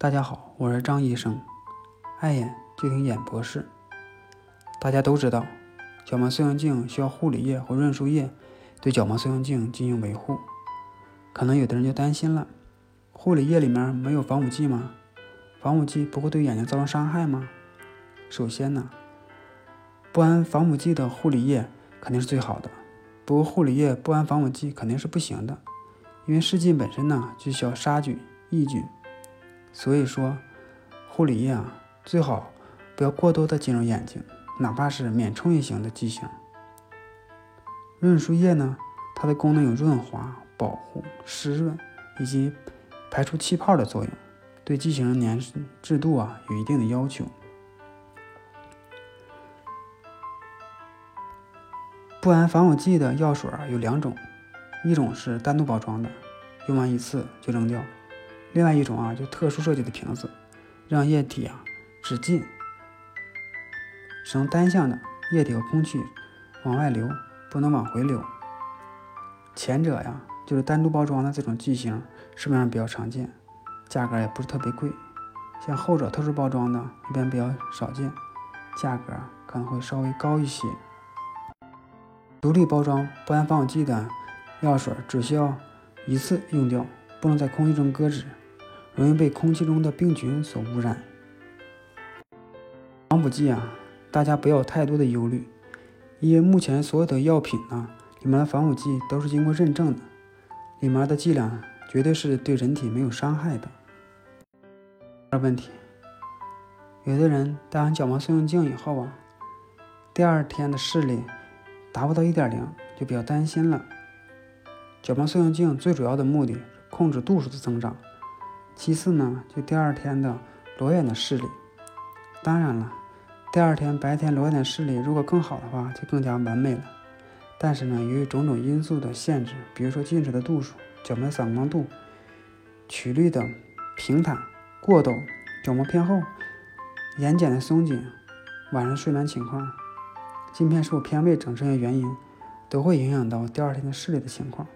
大家好，我是张医生，爱眼就听眼博士。大家都知道，角膜塑形镜需要护理液或润输液对角膜塑形镜进行维护。可能有的人就担心了，护理液里面没有防腐剂吗？防腐剂不会对眼睛造成伤害吗？首先呢，不含防腐剂的护理液肯定是最好的。不过护理液不含防腐剂肯定是不行的，因为试剂本身呢就需要杀菌抑菌。所以说，护理液啊，最好不要过多的进入眼睛，哪怕是免冲液型的剂型。润舒液呢，它的功能有润滑、保护、湿润以及排出气泡的作用，对剂型的粘质度啊有一定的要求。不含防腐剂的药水有两种，一种是单独包装的，用完一次就扔掉。另外一种啊，就特殊设计的瓶子，让液体啊只进，使用单向的液体和空气往外流，不能往回流。前者呀，就是单独包装的这种剂型，市面上比较常见，价格也不是特别贵。像后者特殊包装的，一般比较少见，价格可能会稍微高一些。独立包装不含防腐剂的药水，只需要一次用掉，不能在空气中搁置。容易被空气中的病菌所污染。防腐剂啊，大家不要太多的忧虑，因为目前所有的药品呢，里面的防腐剂都是经过认证的，里面的剂量绝对是对人体没有伤害的。二问题，有的人戴完角膜塑形镜以后啊，第二天的视力达不到一点零，就比较担心了。角膜塑形镜最主要的目的，控制度数的增长。其次呢，就第二天的裸眼的视力。当然了，第二天白天裸眼的视力如果更好的话，就更加完美了。但是呢，由于种种因素的限制，比如说近视的度数、角膜散光度、曲率的平坦、过陡、角膜偏厚、眼睑的松紧、晚上睡眠情况、镜片是否偏位等这些原因，都会影响到第二天的视力的情况。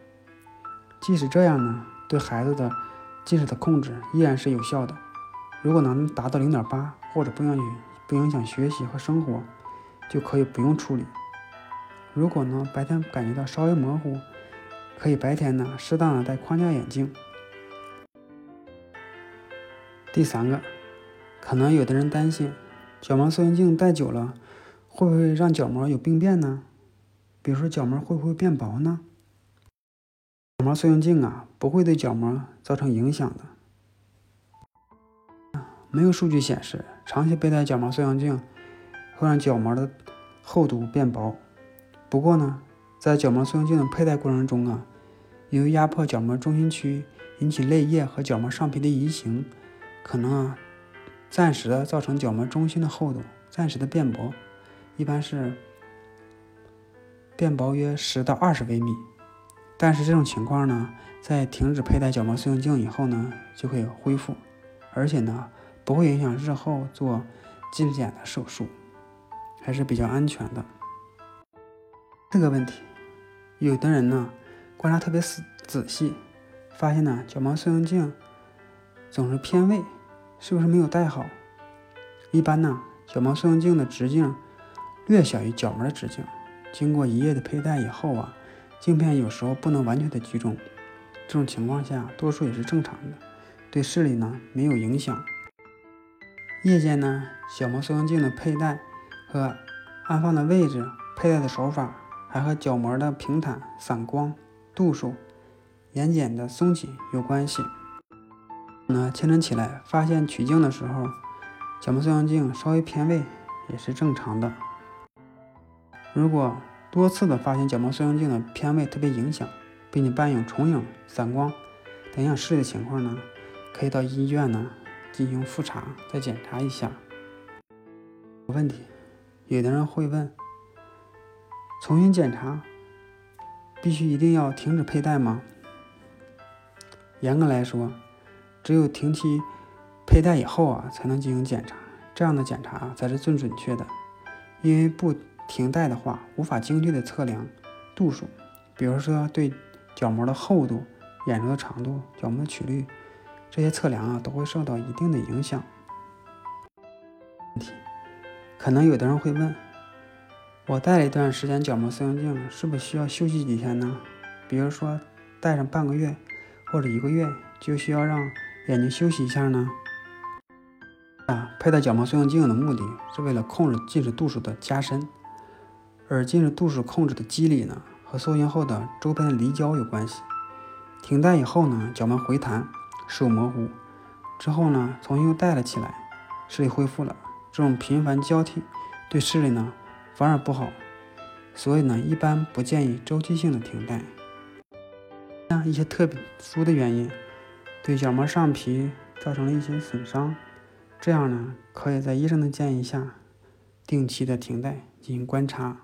即使这样呢，对孩子的。近视的控制依然是有效的。如果能达到零点八或者不影响不影响学习和生活，就可以不用处理。如果呢白天感觉到稍微模糊，可以白天呢适当的戴框架眼镜。第三个，可能有的人担心角膜塑形镜戴久了会不会让角膜有病变呢？比如说角膜会不会变薄呢？角膜塑形镜啊，不会对角膜造成影响的。没有数据显示长期佩戴角膜塑形镜会让角膜的厚度变薄。不过呢，在角膜塑形镜的佩戴过程中啊，由于压迫角膜中心区引起泪液和角膜上皮的移行，可能啊暂时的造成角膜中心的厚度暂时的变薄，一般是变薄约十到二十微米。但是这种情况呢，在停止佩戴角膜塑形镜以后呢，就会恢复，而且呢，不会影响日后做近视眼的手术，还是比较安全的。这个问题，有的人呢，观察特别仔仔细，发现呢，角膜塑形镜总是偏位，是不是没有戴好？一般呢，角膜塑形镜的直径略小于角膜的直径，经过一夜的佩戴以后啊。镜片有时候不能完全的居中，这种情况下多数也是正常的，对视力呢没有影响。夜间呢，角膜塑形镜的佩戴和安放的位置、佩戴的手法，还和角膜的平坦、散光、度数、眼睑的松紧有关系。那清晨起来发现取镜的时候，角膜塑形镜稍微偏位也是正常的。如果多次的发现角膜塑形镜的偏位特别影响，并且伴有重影、散光等影响视力的情况呢，可以到医院呢进行复查，再检查一下。问题，有的人会问：重新检查必须一定要停止佩戴吗？严格来说，只有停期佩戴以后啊，才能进行检查，这样的检查才是最准确的，因为不。停戴的话，无法精确的测量度数，比如说对角膜的厚度、眼周的长度、角膜的曲率这些测量啊都会受到一定的影响。问题，可能有的人会问，我戴了一段时间角膜塑形镜，是不是需要休息几天呢？比如说戴上半个月或者一个月，就需要让眼睛休息一下呢？啊，佩戴角膜塑形镜的目的是为了控制近视度数的加深，而近视度数控制的机理呢，和塑形后的周边离焦有关系。停戴以后呢，角膜回弹。视物模糊之后呢，重新又戴了起来，视力恢复了。这种频繁交替对视力呢反而不好，所以呢一般不建议周期性的停戴。像一些特殊的原因，对角膜上皮造成了一些损伤，这样呢可以在医生的建议下定期的停戴进行观察。